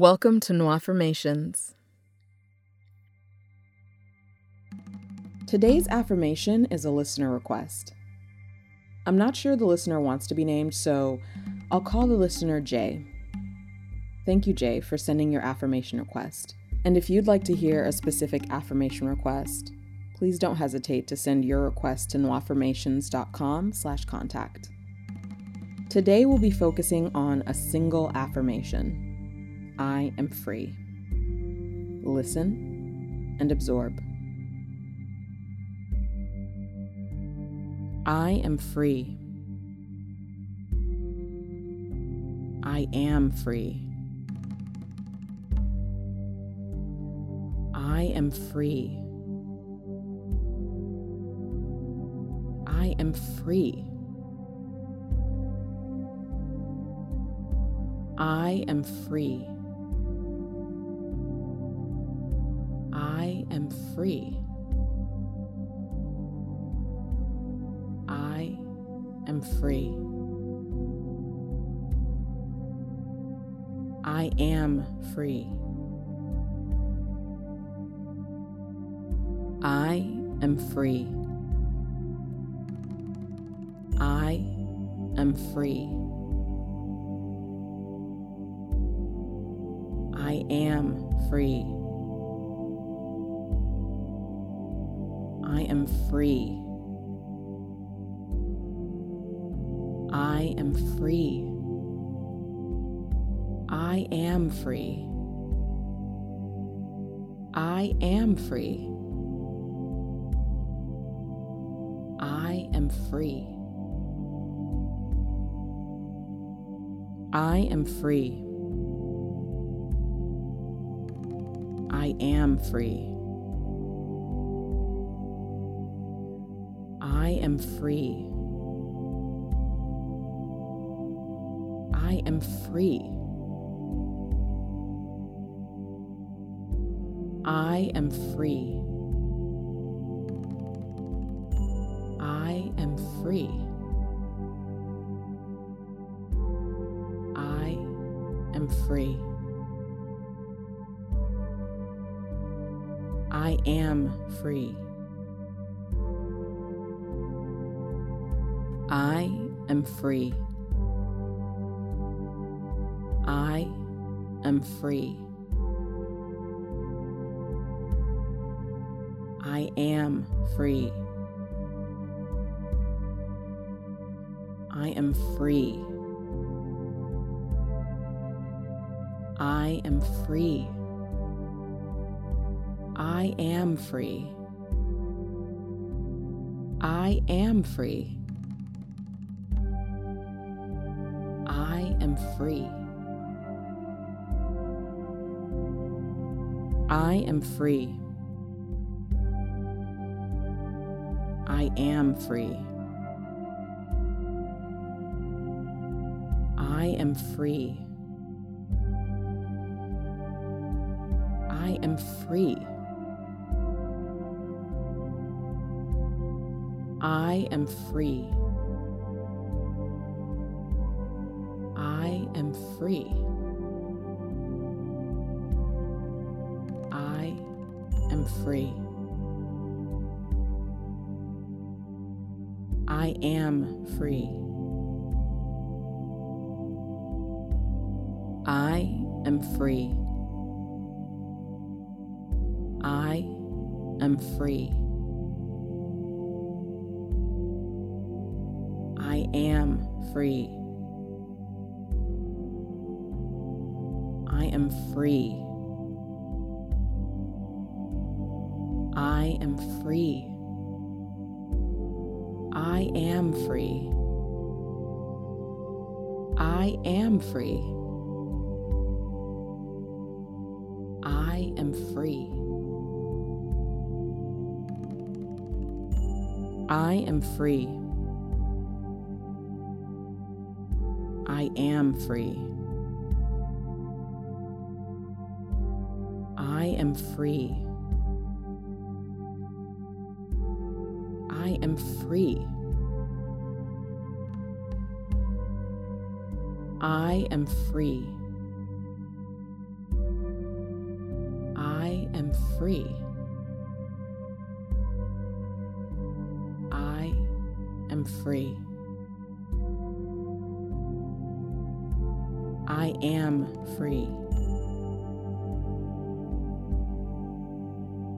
Welcome to No Affirmations. Today's affirmation is a listener request. I'm not sure the listener wants to be named, so I'll call the listener Jay. Thank you, Jay, for sending your affirmation request. And if you'd like to hear a specific affirmation request, please don't hesitate to send your request to noaffirmations.com slash contact. Today we'll be focusing on a single affirmation. I am free. Listen and absorb. I am free. I am free. I am free. I am free. I am free. Am free. I am free. I am free. I am free. I am free. I am free. I am free. I am free. I am free. I am free. I am free. I am free. I am free. Am free. I am free. I am free. I am free. I am free. I am free. I am free. I am free. I am free. I am free. I am free. I am free. I am free. Am free. I am free. I am free. I am free. I am free. I am free. Am free. I am free. I am free. I am free. I am free. I am free. Am free. I am free. I am free. I am free. I am free. I am free. I am free. I am free. I am free. I am free. I am free. I am free. I am free.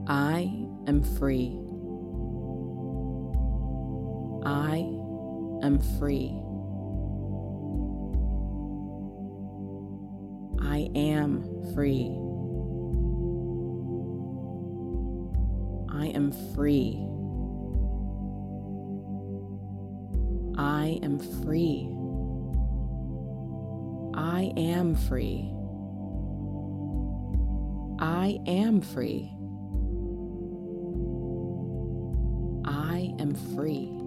I am free. I am free. I am free. I am free. I am free. I am free. I am free. Am free.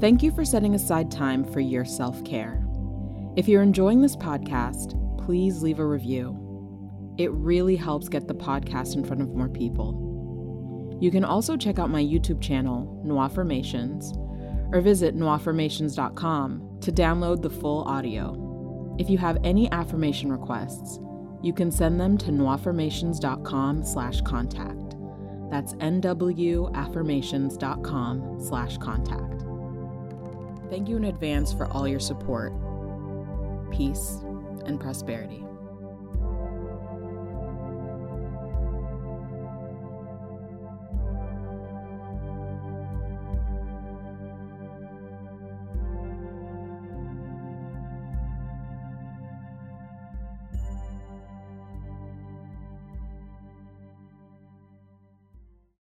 Thank you for setting aside time for your self care. If you're enjoying this podcast, please leave a review. It really helps get the podcast in front of more people. You can also check out my YouTube channel, Noirformations, or visit noirformations.com to download the full audio. If you have any affirmation requests, you can send them to noirformations.com slash contact. That's nwaffirmations.com slash contact. Thank you in advance for all your support, peace, and prosperity.